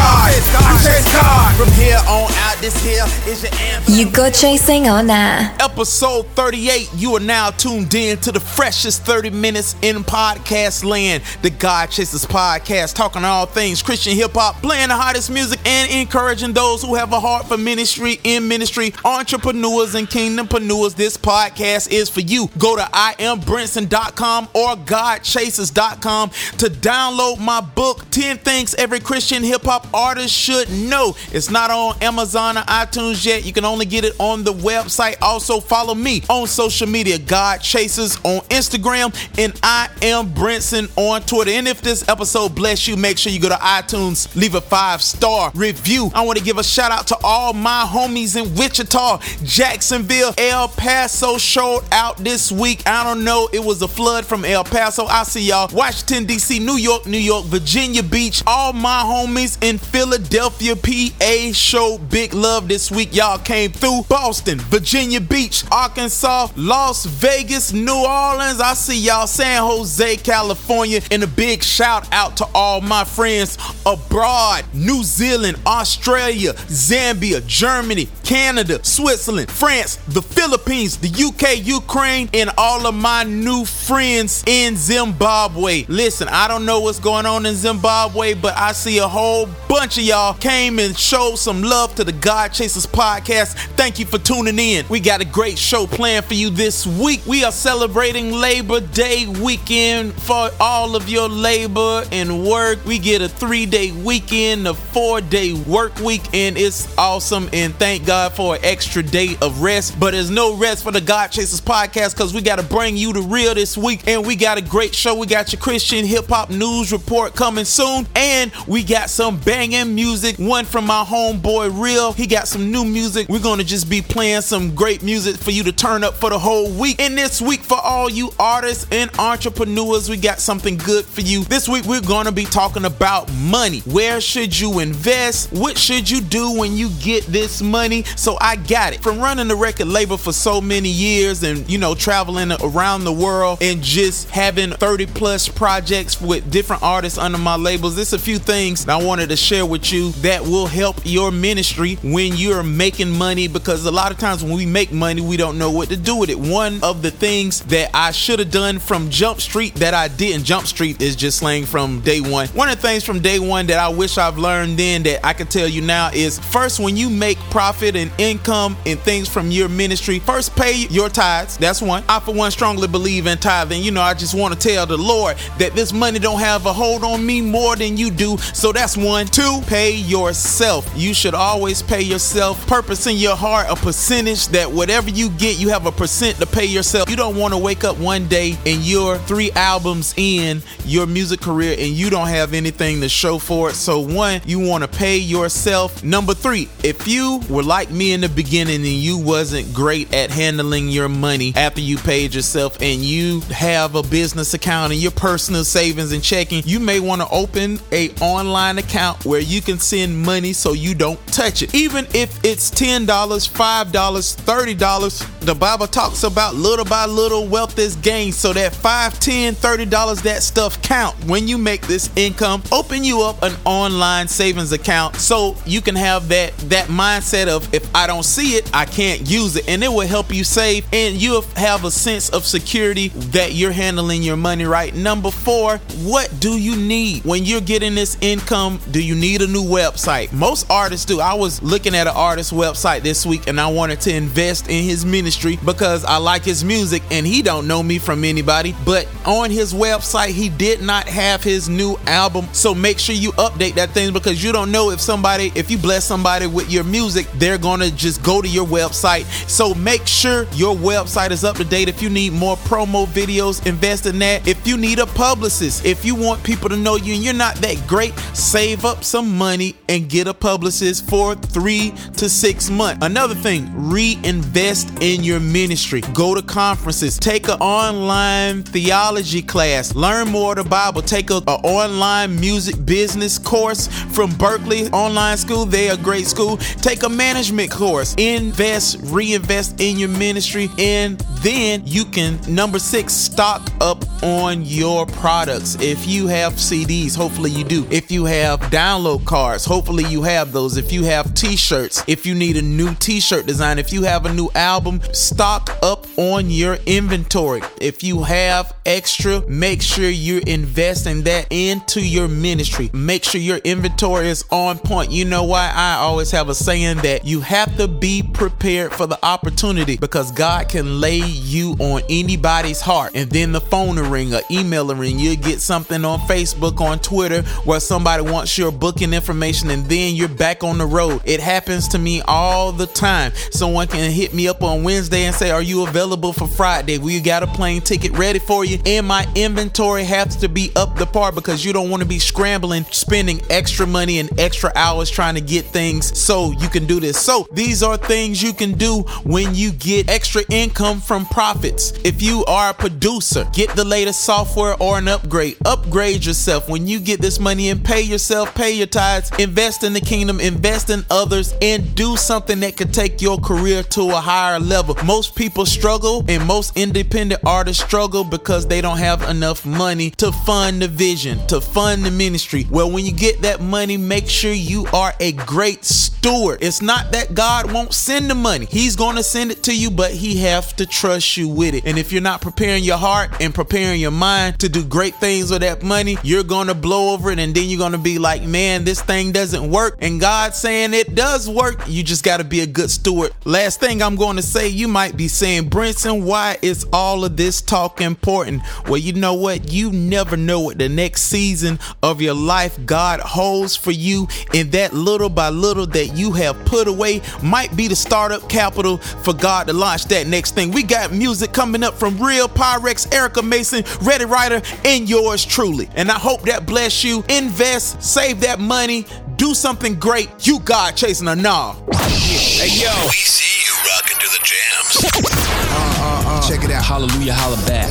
God. I chase God. From here on out, this here is your anthem. You go chasing on that. Episode 38, you are now tuned in to the freshest 30 minutes in podcast land. The God Chasers podcast, talking all things Christian hip hop, playing the hottest music, and encouraging those who have a heart for ministry, in ministry, entrepreneurs, and kingdompreneurs. This podcast is for you. Go to IamBrinson.com or GodChasers.com to download my book, 10 Things Every Christian Hip Hop artist should know. It's not on Amazon or iTunes yet. You can only get it on the website. Also, follow me on social media, God Chasers on Instagram, and I am Brinson on Twitter. And if this episode bless you, make sure you go to iTunes, leave a five star review. I want to give a shout out to all my homies in Wichita, Jacksonville, El Paso showed out this week. I don't know, it was a flood from El Paso. I see y'all. Washington, D.C., New York, New York, Virginia Beach, all my homies in Philadelphia, PA Show big love this week. Y'all came through Boston, Virginia Beach, Arkansas, Las Vegas, New Orleans. I see y'all San Jose, California. And a big shout out to all my friends abroad New Zealand, Australia, Zambia, Germany, Canada, Switzerland, France, the Philippines, the UK, Ukraine, and all of my new friends in Zimbabwe. Listen, I don't know what's going on in Zimbabwe, but I see a whole bunch of y'all came and showed some love to the God Chasers podcast. Thank you for tuning in. We got a great show planned for you this week. We are celebrating Labor Day weekend for all of your labor and work. We get a three day weekend, a four day work week, and it's awesome. And thank God for an extra day of rest. But there's no rest for the God Chasers podcast because we got to bring you the real this week. And we got a great show. We got your Christian hip hop news report coming soon. And we got some banging music. One from my homeboy Real. He got some new music. We're gonna just be playing some great music for you to turn up for the whole week. And this week, for all you artists and entrepreneurs, we got something good for you. This week, we're gonna be talking about money. Where should you invest? What should you do when you get this money? So I got it. From running the record label for so many years and you know traveling around the world and just having 30 plus projects with different artists under my labels, there's a few things I wanted to share with you that will help your ministry when you're making money because a lot of times when we make money, we don't know what to do with it. One of the things that I should have done from Jump Street that I didn't, Jump Street is just slang from day one. One of the things from day one that I wish I've learned then that I can tell you now is first, when you make profit and income and things from your ministry, first pay your tithes. That's one. I, for one, strongly believe in tithing. You know, I just want to tell the Lord that this money don't have a hold on me more than you do. So that's one. Two, pay yourself. You should always pay yourself. Purpose in your heart a percentage that whatever you get, you have a percent to pay yourself. You don't want to wake up one day and you're three albums in your music career and you don't have anything to show for it. So, one, you want to pay yourself. Number three, if you were like me in the beginning and you wasn't great at handling your money after you paid yourself and you have a business account and your personal savings and checking, you may want to open a online account where you can send money so you don't touch it. Even if it's $10, $5, $30, the Bible talks about little by little wealth is gained. So that $5, $10, $30, that stuff count. When you make this income, open you up an online savings account so you can have that that mindset of if I don't see it, I can't use it. And it will help you save and you'll have a sense of security that you're handling your money right. Number four, what do you need when you're getting this income? Do you need a new website? Most artists do. I was looking at an artist website this week and I wanted to invest in his ministry ministry because I like his music and he don't know me from anybody. But on his website, he did not have his new album. So make sure you update that thing because you don't know if somebody, if you bless somebody with your music, they're gonna just go to your website. So make sure your website is up to date. If you need more promo videos, invest in that. If you need a publicist, if you want people to know you and you're not that great, save up some money and get a publicist for three to six months. Another thing, reinvest in your ministry. Go to conferences, take an online theology class, learn more of the Bible, take a, a online music business course from Berklee Online School. They are a great school. Take a management course. Invest, reinvest in your ministry, and then you can number six stock up on your products. If you have CDs, hopefully you do. If you have download cards, hopefully you have those. If you have t-shirts, if you need a new t-shirt design, if you have a new album, stock up on your inventory. If you have extra, make sure you're investing that into your ministry. Make sure your inventory is on point. You know why I always have a saying that you have to be prepared for the opportunity because God can lay you on anybody's heart and then the phone will ring or email will ring. You'll get something on Facebook, on Twitter where somebody wants your booking information and then you're back on the road. It happens to me all the time. Someone can hit me up on Wednesday and say, Are you available for Friday? We got a plane ticket ready for you. And my inventory has to be up the par because you don't want to be scrambling, spending extra money and extra hours trying to get things so you can do this. So these are things you can do when you get extra income from profits. If you are a producer, get the latest software or an upgrade. Upgrade yourself. When you get this money and pay yourself, pay your tithes, invest in the kingdom, invest in others, and do something that could take your career to a higher level. Most people struggle and most independent artists struggle because they don't have enough money to fund the vision, to fund the ministry. Well, when you get that money, make sure you are a great steward. It's not that God won't send the money. He's going to send it to you, but he have to trust you with it. And if you're not preparing your heart and preparing your mind to do great things with that money, you're going to blow over it and then you're going to be like, "Man, this thing doesn't work." And God's saying it does work. You just got to be a good steward. Last thing I'm going to say, you might be saying, "Brinson, why is all of this talk important?" Well, you know what? You never know what the next season of your life God holds for you, and that little by little that you have put away might be the startup capital for God to launch that next thing. We got music coming up from Real Pyrex, Erica Mason, Ready Rider, and yours truly. And I hope that bless you. Invest, save that money, do something great. You God chasing a nah. Hey yo, We see you rocking to the jams. Uh, uh, uh. Check it out. Hallelujah, holla back.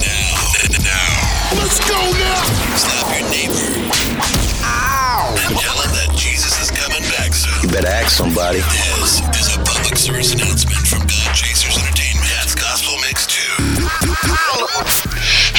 Now, let's go now. slap your neighbor. You better ask somebody. This is a public service announcement from God Chasers Entertainment. That's Gospel Mix 2.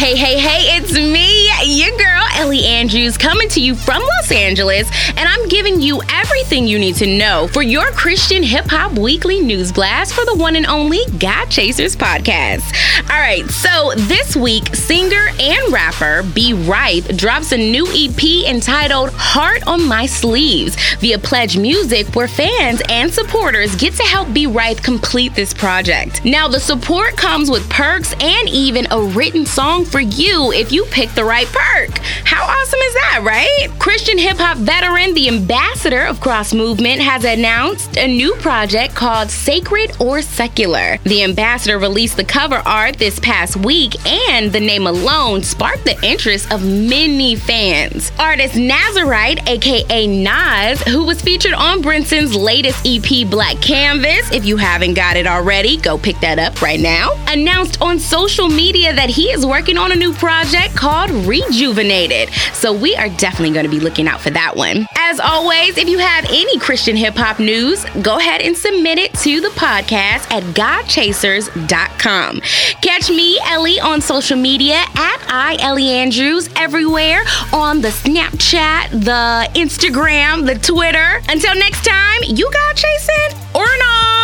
Hey, hey, hey, it's me, your girl, Ellie Andrews, coming to you from Los Angeles, and I'm giving you everything you need to know for your Christian hip hop weekly news blast for the one and only God Chasers podcast. All right, so this week, singer and rapper B Ripe drops a new EP entitled Heart on My Sleeves via Pledge Music, where fans and supporters get to help B Ripe complete this project. Now, the support comes with perks and even a written song for you if you pick the right perk. How awesome is that, right? Christian hip hop veteran, the ambassador of Cross Movement, has announced a new project called Sacred or Secular. The ambassador released the cover art this past week, and the name alone sparked the interest of many fans. Artist Nazarite, aka Nas, who was featured on Brinson's latest EP, Black Canvas, if you haven't got it already, go pick that up right now, announced on social media that he is working on a new project called Rejuvenated. So we are definitely going to be looking out for that one. As always, if you have any Christian hip hop news, go ahead and submit it to the podcast at godchasers.com. Catch me, Ellie, on social media at I Ellie Andrews everywhere on the Snapchat, the Instagram, the Twitter. Until next time, you God chasing or not?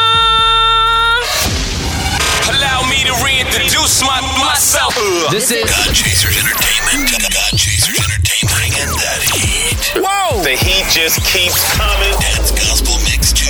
Allow me to reintroduce my, myself. This is God Chasers Entertainment. And the God Chasers Entertainment. Bringing that heat. Whoa! The heat just keeps coming. That's Gospel Mix 2.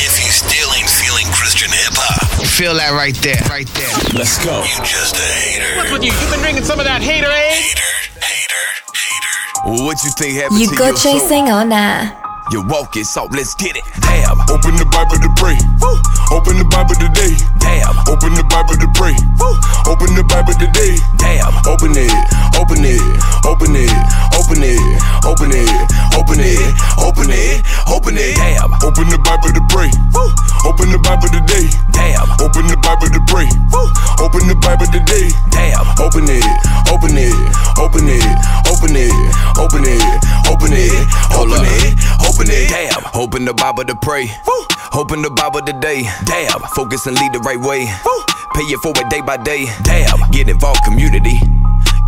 If you still ain't feeling Christian hip hop, feel that right there, right there. Let's go. You just a hater. What's with you? You've been drinking some of that hater eh? Hater, hater, hater. Well, what you think happened You to go your soul? chasing on air. You walk it, so let's get it. Damn. Open the Bible to pray. Woo. Open the Bible today. Damn. Open the Bible to pray. Woo. Open the Bible today. Damn. Open it, open it, open it, open it, open it, open it, open it, open it. Damn. Open the Bible to pray. Woo. Open the Bible today. Damn. Open the Bible to pray. Woo. Open the Bible today. Damn. Open it, open it, open it, open it, open it, open it, open it, open it. Damn. Open the Bible to pray. Woo. Open the Bible today. Damn. Focus and lead the right way. Woo. Pay it forward day by day. Damn. Get involved, community.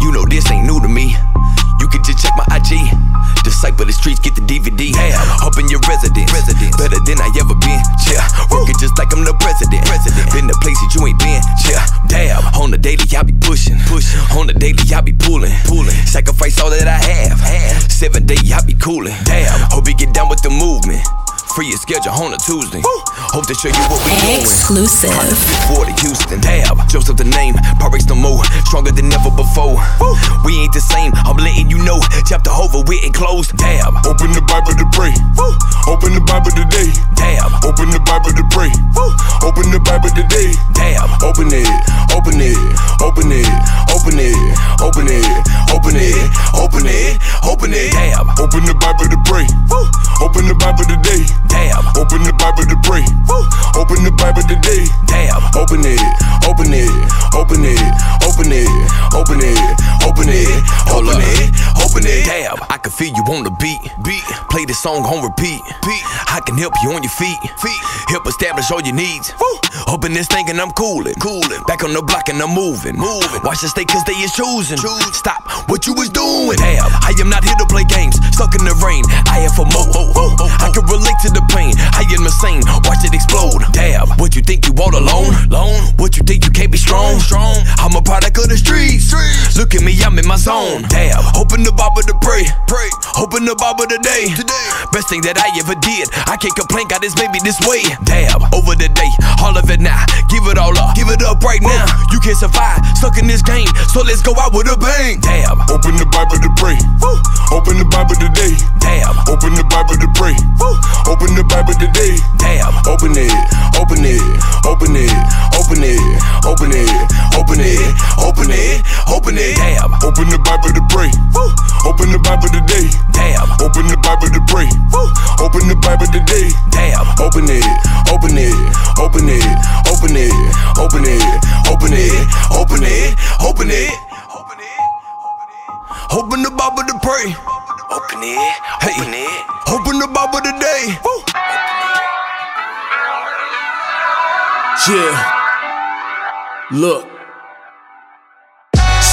You know this ain't new to me. You can just IG. Disciple the streets, get the DVD. Damn. Up in your residence. Residence. Better than I ever been. Yeah. Working just like I'm the president. President. Been the places you ain't been. Yeah. Damn. On the daily, I be pushing. Pushing. On the daily, I be pulling. Pulling. Sacrifice all that I have. Have. Seven day, I be cooling. Damn. Hope you get down with the movement. Free your schedule on a Tuesday. Hope to show you what we doing. Exclusive. 40 Houston, damn. Joseph the name, Pyrex no more, stronger than ever before. We ain't the same, I'm letting you know. Chapter over, we ain't closed, damn. Open the Bible to pray. Open the Bible today. Damn, Open the Bible to pray. Open the Bible today. damn, Open it, open it, open it, open it, open it, open it, open it, open it. Damn. Open the Bible to pray. Open the Bible today. Damn, Open the Bible to pray. Open the Bible today. damn. Open it, open it, open it, open it, open it, open it, open it, open it. Damn, I can feel you on the beat. Beat. Play this song on repeat. Beat. I can help you on your feet. Feet. Help establish all your needs. Woo. Open this thing and I'm coolin'. Coolin'. Back on the block and I'm moving. Moving. Watch the stay cause they is choosing. Choose. Stop what you was doing. Damn, I am not here to play games. Stuck in the rain. I have for more. I can relate to the pain. I am insane. Watch it explode. Damn, what you think you all alone? Alone. What you think you can't be strong? Strong. I'm a product of the streets. Look at me, I'm in my zone. Damn. Open the Bible to pray. Pray. Open the Bible today. Today. Best thing that I ever did. I can't complain. God this baby this way. Damn. Over the day. All of it now. Give it all up. Give it up right now. You can't survive. Stuck in this game. So let's go out with a bang. Damn. Open the Bible to pray. Woo. Open the Bible today. Damn. Open the Bible to pray. Open the Bible today. Damn. Open it, open it, open it, open it, open it, open it, open it, open it. Damn. Open the Bible to pray. Open the Bible today. Damn. Open the Bible to pray. Open the Bible today. Damn. Open it, open it, open it, open it, open it, open it, open it, open it. Open the Bible to pray. Open it, Hey. open it. Open the Bible today. Yeah. Look.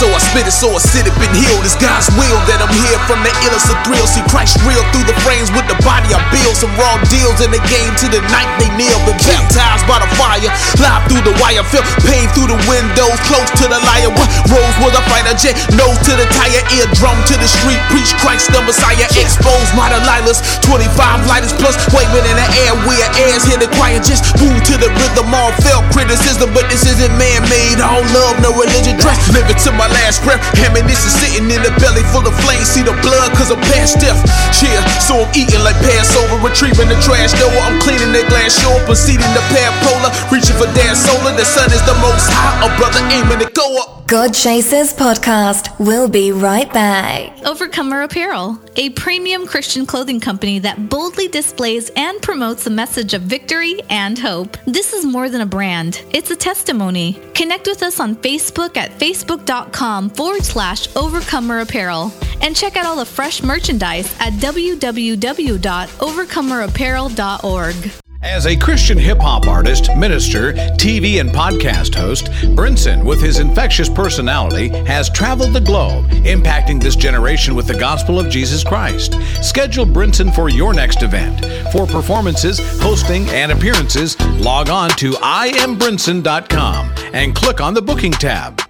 So I spit it, so I sit it, been healed. It's God's will that I'm here from the illest of thrills. See Christ real through the frames with the body I build. Some raw deals in the game to the night they kneel. Been baptized by the fire, live through the wire. Feel pain through the windows, close to the liar. What rose was a fighter jet, nose to the tire, eardrum to the street. Preach Christ the Messiah, expose my Delilahs. 25 lighters plus waving in the air. We are heirs here to quiet, just move to the rhythm. All felt criticism, but this isn't man made. All love, no religion. Dress, living to my last breath. Ammunition sitting in the belly full of flames. See the blood, cause I'm past death. Yeah, so I'm eating like Passover, retrieving the trash door. I'm cleaning the glass shore, proceeding the pair polar. Reaching for Dan Solar, the sun is the most high. A brother aiming to go up. God Chasers Podcast. We'll be right back. Overcomer Apparel, a premium Christian clothing company that boldly displays and promotes the message of victory and hope. This is more than a brand, it's a testimony. Connect with us on Facebook at facebook.com forward slash Overcomer Apparel and check out all the fresh merchandise at www.overcomerapparel.org. As a Christian hip hop artist, minister, TV and podcast host, Brinson, with his infectious personality, has traveled the globe, impacting this generation with the gospel of Jesus Christ. Schedule Brinson for your next event. For performances, hosting, and appearances, log on to iambrinson.com and click on the booking tab.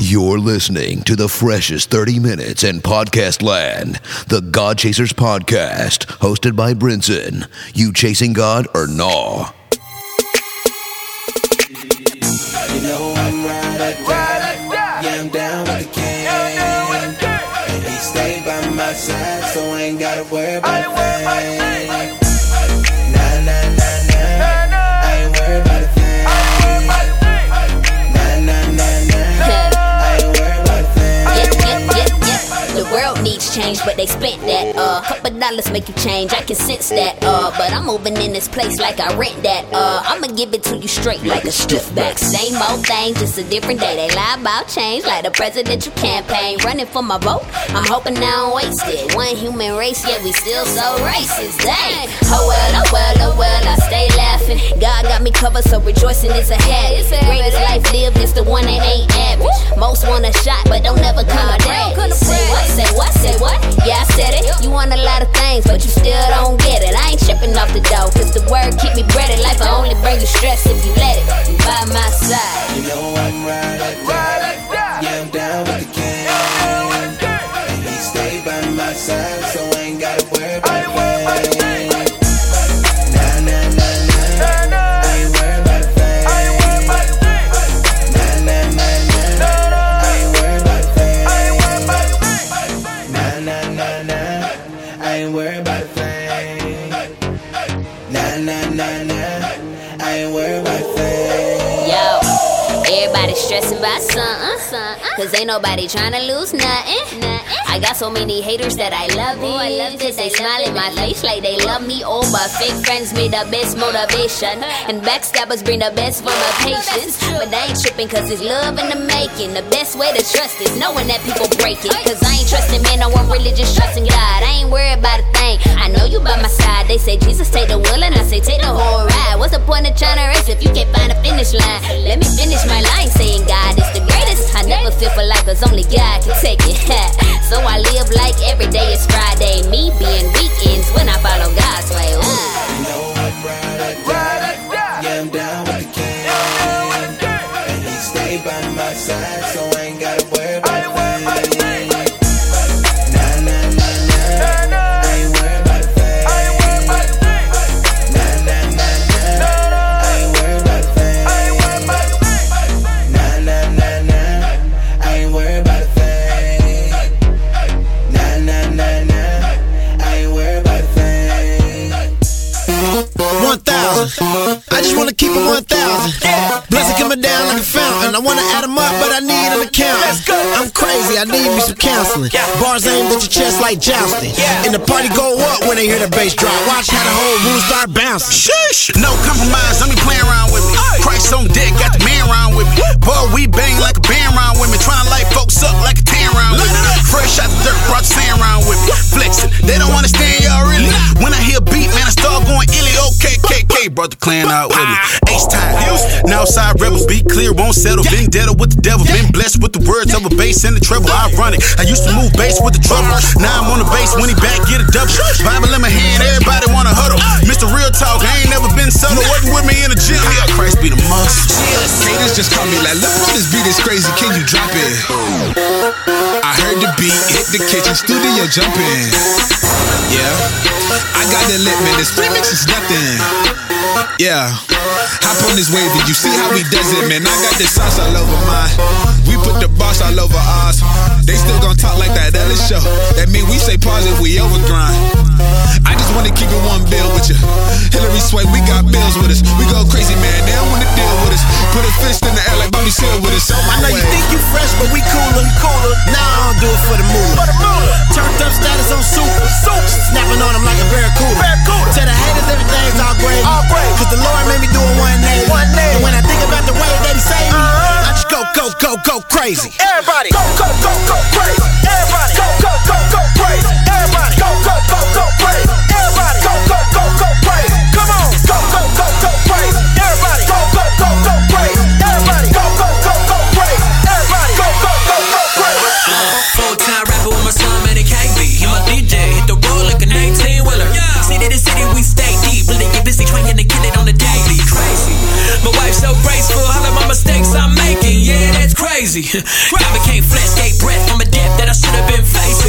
You're listening to the freshest 30 minutes in podcast land, the God Chasers podcast, hosted by Brinson. You chasing God or nah? You know I'm right at. Yeah, I'm down with the king. And he stayed by my side, so I ain't gotta worry about. Change, but they spent that. Uh, couple dollars make you change. I can sense that. Uh, but I'm moving in this place like I rent that. Uh, I'ma give it to you straight like a stiff back. Same old thing, just a different day. They lie about change like the presidential campaign. Running for my vote, I'm hoping I don't waste it. One human race, yet we still so racist. Dang. Oh well, oh well, oh well, I stay laughing. God got me covered, so rejoicing is a habit. Greatest life lived is the one that ain't average. Most want a shot, but don't ever come a brag. Say what, say what, stress if you nobody trying to lose nothing. I got so many haters that I love it. I love this. They smile in my face like they love me. Oh, but fake friends be the best motivation. And backstabbers bring the best for my patience. But I ain't tripping cause it's love in the making. The best way to trust is knowing that people break it. Cause I ain't trusting man, no one really just trusting God. I ain't worried about a thing. I know you by my side. They say Jesus take the wheel and I say take the whole ride. What's the point of trying to race if you can't find a finish line? Let me finish my line saying God cause only God can take it. so I live like but I need an accountant. I'm crazy, I need me some counseling. Bars aimed at your chest like jousting. And the party go up when they hear the bass drop. Watch how the whole room start bouncing. Shush, no compromise, don't be playing around with me. Christ on deck, got the man around with me. Boy, we bang like a band round with me. Trying to light folks up like a tan round with me. Fresh out the dirt, brought the sand round with me. Flexing, they don't understand y'all really. When I hear beat, man, I start going illy. Okay, okay, Brought the clan out with me. H time, Now side rebels, be clear, won't settle. Vendetta with the devil, been blessed with the words of a bass and the treble. Ironic, I used to move bass with the trouble. Uh. Now I'm on the bass, when he back, get a double. Bible in my hand, everybody wanna huddle. Uh. Mr. Real Talk, I ain't never been subtle. Wasn't with me in the gym, yeah, Christ be the must. Haters just call me like, look, bro, this beat is crazy. Can you drop it? I heard the beat, hit the kitchen studio jumping. Yeah, I got the lit, man. This remix is nothing. Yeah, hop on this wave and you see how he does it, man. I got the sauce all over mine. We put the boss all over ours. They still gon' talk like that Ellis show. That mean we say pause if we overgrind. I just wanna keep it one bill with you. Hilary Swank, we got bills with us. We go crazy, man. They don't wanna deal with us. Put a fist in the air like Bobby Seale with us. So I know you think you fresh, but we cooler. cooler. Nah, I don't do it for the moolah. Turned up status on super. Snapping on them like a barracuda. Tell the haters everything's all great. Cause the Lord made me do it 180. And when I think about the way that he saved me, uh-huh. I just go, go, go, go crazy. Everybody, go, go, go, go crazy. Everybody, go, go, go, go crazy. Go, go, go, go crazy. Everybody, go, go, go, go. Come on, go, go, go, go. Everybody, go, go, go, go. Everybody, go, go, go, go crazy. Everybody, go, go, go, go crazy. Full time rapper with my son, man, it can't be. He my DJ, hit the road like an 18 wheeler. City we stay deep. Really get busy trying to get it on daily. Crazy. My so graceful, my mistakes I'm making. Yeah, that's crazy. Gave breath from a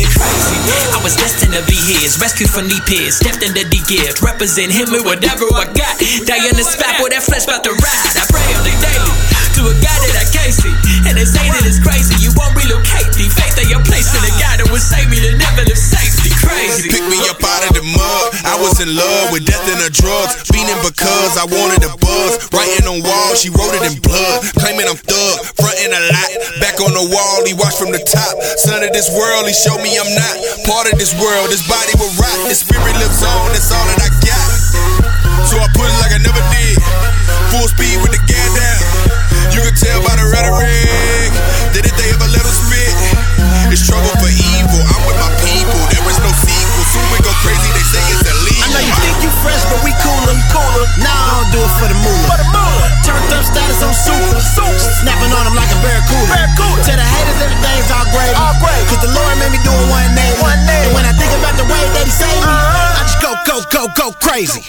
facing. Crazy. I was destined to be his, rescued from knee pits, stepped into the gift, represent him with whatever I got. Die in the spot where that flesh about to ride. I pray on the daily to a God that I can't see. And they say that it's crazy, you won't relocate me. Faith that you're placed in a God that will save me to never live safely. Crazy. Pick me up out of mud. I was in love with death and the drugs. Fiending because I wanted a buzz. Writing on walls, she wrote it in blood. Claiming I'm thug, fronting a lot. Back on the wall, he watched from the top. Son of this world, he showed me I'm not part of this world. This body will rot. This spirit lives on, that's all that I got. So I put it like I never did. Full speed with the gas down. You can tell by the rhetoric that if they ever let us spit, it's trouble for evil. Status on super. Snapping on them like a barracuda. barracuda. Tell the haters everything's all gravy. All gravy. Cause the Lord made me do it one name. One. And when I think about the way that He saved me, uh-huh. I just go, go, go, go crazy.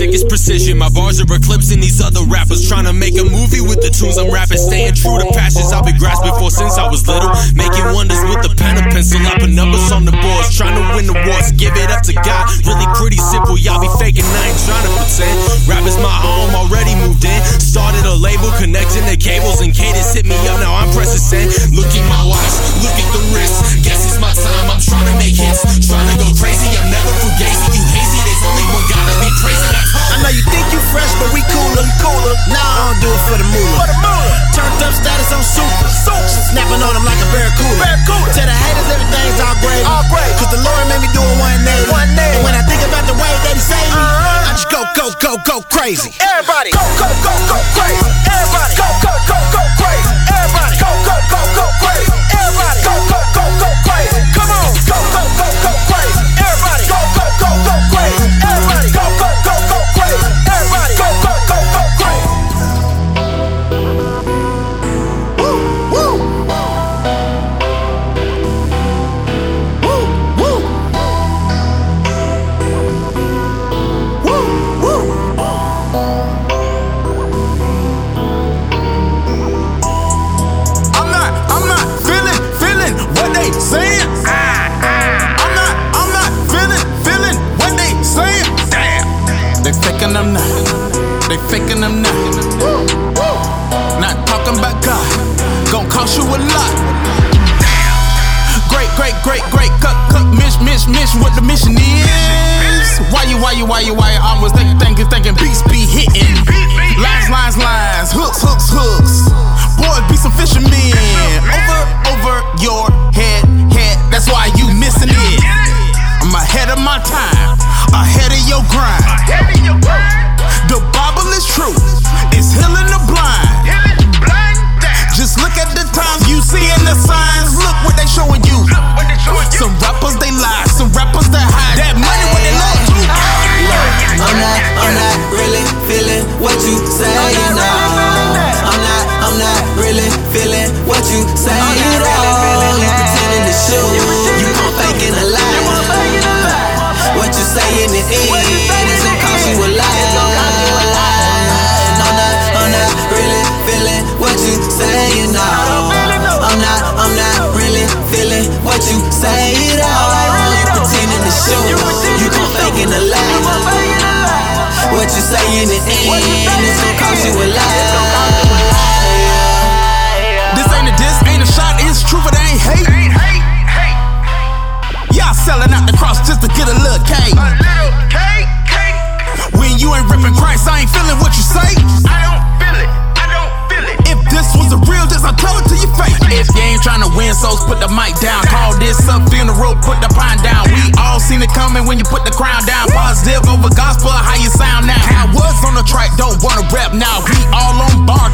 Sickest precision. My bars are eclipsing these other rappers. Trying to make a movie with the tunes I'm rapping. Staying true to passions I've been grasping for since I was little. Making wonders with a pen and pencil. I put numbers on the boards. Trying to win the wars. Give it up to God. Really pretty simple. Y'all be faking. I ain't trying to pretend. Rap is my home. Already moved in. Started a label. Connecting the cables. And cadence hit me up. Now I'm pressing send. Look at my watch. Look at the wrist. Guess it's my time. Crazy. Mish. What the mission is? Why you, why you, why you, why you? I was thinking, thinking, thinking. Beats be hitting. Lines, lines, lines. Hooks, hooks, hooks. Boys be some fishermen. Over, over your head, head. That's why you missing it. I'm ahead of my time. Ahead of your grind. The Bible is true. It's healing the blind. Just look at the times you see in the signs. Look what they showing you. Some rappers they lie, some rappers they hide. That money when they love to. I'm not, I'm not really feeling what you say now. Say at all. You pretending to shoot, you gon' faking a lie. What you say in the end is gon' cost you a lot. Ain't trying to win souls, put the mic down. Call this a funeral, put the pine down. We all seen it coming when you put the crown down. Positive over gospel, how you sound now. I was on the track, don't wanna rap now. We all on bar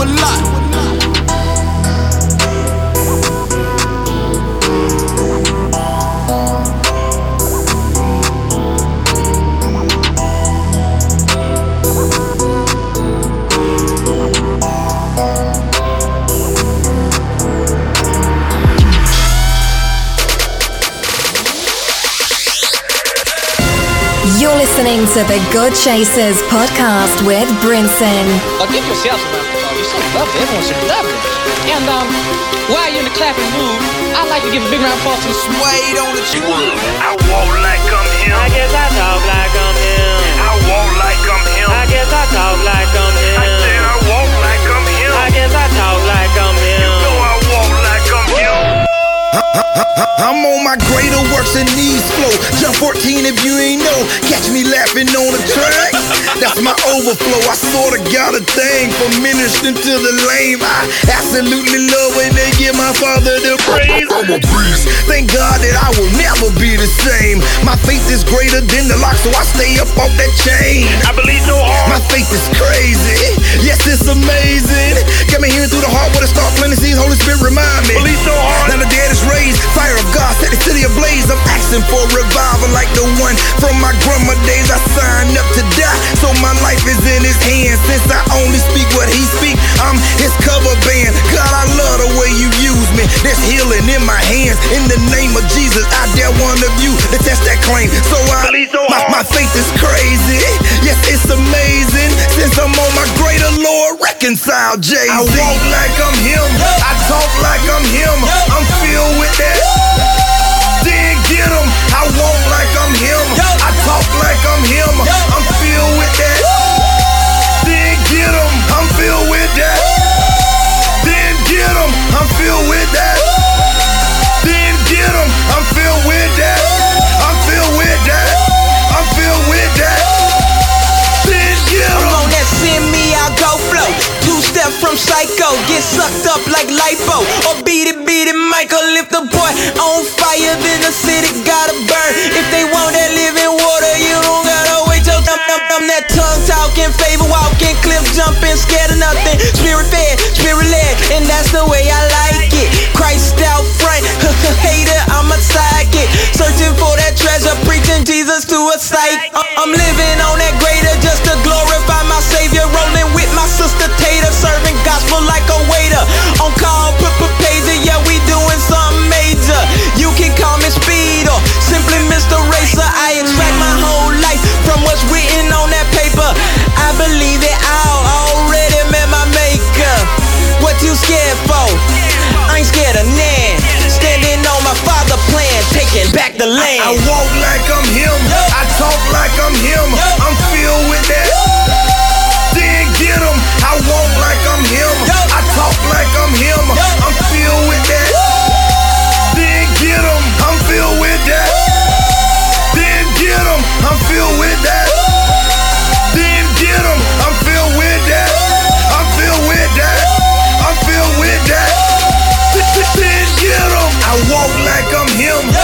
a lot. You're listening to the God Chasers podcast with Brinson. Uh, give yourself some round of applause. You're so lovely. Everyone should love you. And um, while you're in the clapping mood, I'd like to give a big round of applause to Suede on the chick. I walk like I'm him. I guess I talk like I'm him. I walk like I'm him. I guess I talk like I'm him. I said I walk like I'm him. I guess I talk like I'm him. You know I walk like I'm him. I'm on my greater works and these flow. Jump 14 if you ain't know. Catch me laughing on the track. That's my overflow. I sorta got a thing for ministering to the lame. I absolutely love when they give my father the praise. I'm a beast. Thank God that I will never be the same. My faith is greater than the lock, so I stay up off that chain. I believe so hard. My faith is crazy. Yes, it's amazing. Got me hearing through the heart where to start planting seeds. Holy Spirit, remind me. Believe so hard. Now the dead is raised. Fire of God set the city ablaze. I'm asking for revival like the one from my grandma days. I signed up to die, so my life is in His hands. Since I only speak what He speak, I'm His cover band. God, I love the way You use me. There's healing in my hands. In the name of Jesus, I dare one of you to test that claim. So I, my, my faith is crazy. Yes, it's amazing. Since I'm on my greater Lord, reconcile Jay. I walk like I'm Him. I talk like I'm Him. I'm filled with that. Then get him. I walk like I'm him. I talk like I'm him. I'm filled with that. Then get him. I'm filled with that. Then get him. I'm filled with that. Then get him. I'm filled with that. I'm filled with that. I'm filled with that. Then get him. I'm on that send me, I'll go flow. Two step from psycho, get sucked up like lipo. Or beat it, beat it, Michael. If the boy on fire, then the city gotta burn. If they want that living water, you don't gotta wait till thump, thump. That tongue talking, favor walking, cliff jumping, scared of nothing. Spirit fed, spirit led, and that's the way I like it. Christ out front, hater, I'm a sidekick. Searching for that treasure, preaching Jesus to a sight. I- uh, I'm living on that greater just to glorify my Savior. Rolling with my sister Tater, serving gospel like a waiter. On call, put put pager, yeah, we doing something You can call me Speed or simply Mr. Racer. I extract my whole life from what's written on that paper. I believe it all, already met my maker. What you scared for? I ain't scared of nan. Standing on my father plan, taking back the land. I walk like I'm him. I talk like I'm him. I'm filled with that. Then get him. I walk like I'm him. I talk like I'm him. I'm filled with that. I'm filled with that. Then get him. I'm filled with that. I'm filled with that. I'm filled with that. Then get him. I walk like I'm him.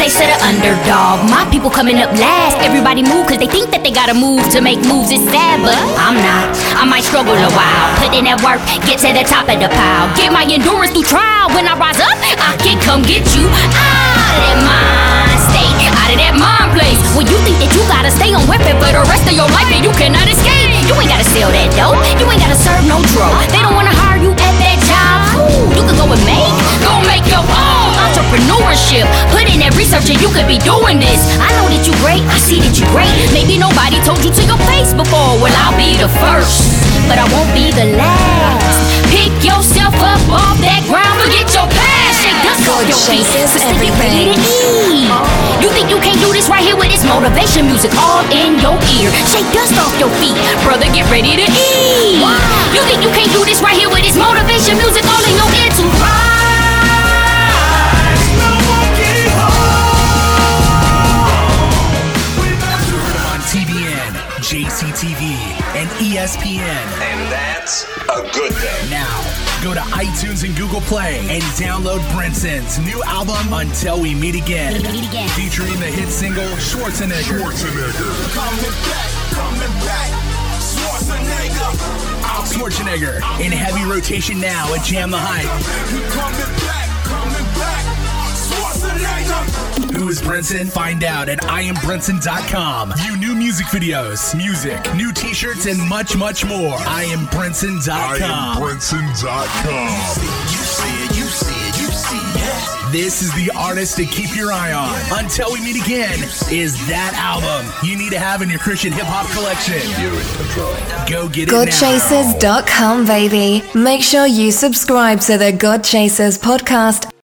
Place of the underdog. My people coming up last. Everybody move cause they think that they gotta move to make moves. It's sad, but I'm not. I might struggle a while. Put in that work, get to the top of the pile. Get my endurance through trial. When I rise up, I can come get you out of mind state. Out of that mind place. When you think that you gotta stay on weapon for the rest of your life and you cannot escape. You ain't gotta sell that dope. You ain't gotta serve no drug. They don't wanna hire you at that job. You can go and make, go make your own entrepreneurship. Put in that research and you could be doing this. I know that you great, I see that you great. Maybe nobody told you to your face before. Well, I'll be the first, but I won't be the last. Pick yourself up off that ground, forget your past. Shake dust off your feet. Chasers Cause they get ready to eat. You think you can't do this right here with this motivation music all in your ear? Shake dust off your feet, brother. Get ready to eat. You think you can't do this right here with this motivation music all in your ear to rise? JCTV, and ESPN. And that's a good thing. Now, go to iTunes and Google Play and download Brinson's new album, Until We Meet Again. Featuring the hit single Schwarzenegger. Schwarzenegger. Coming back, coming back. Schwarzenegger. Schwarzenegger in heavy rotation now at Jam the Hype. Who is Brinson? Find out at IamBrinson.com. View new music videos, music, new t-shirts, and much, much more. IamBrinson.com. IamBrinson.com. You see it, you see it, you see it. This is the artist to keep your eye on. Until we meet again, is that album you need to have in your Christian hip hop collection. You're in control. Go get it now. GodChasers.com, baby. Make sure you subscribe to the God Chasers podcast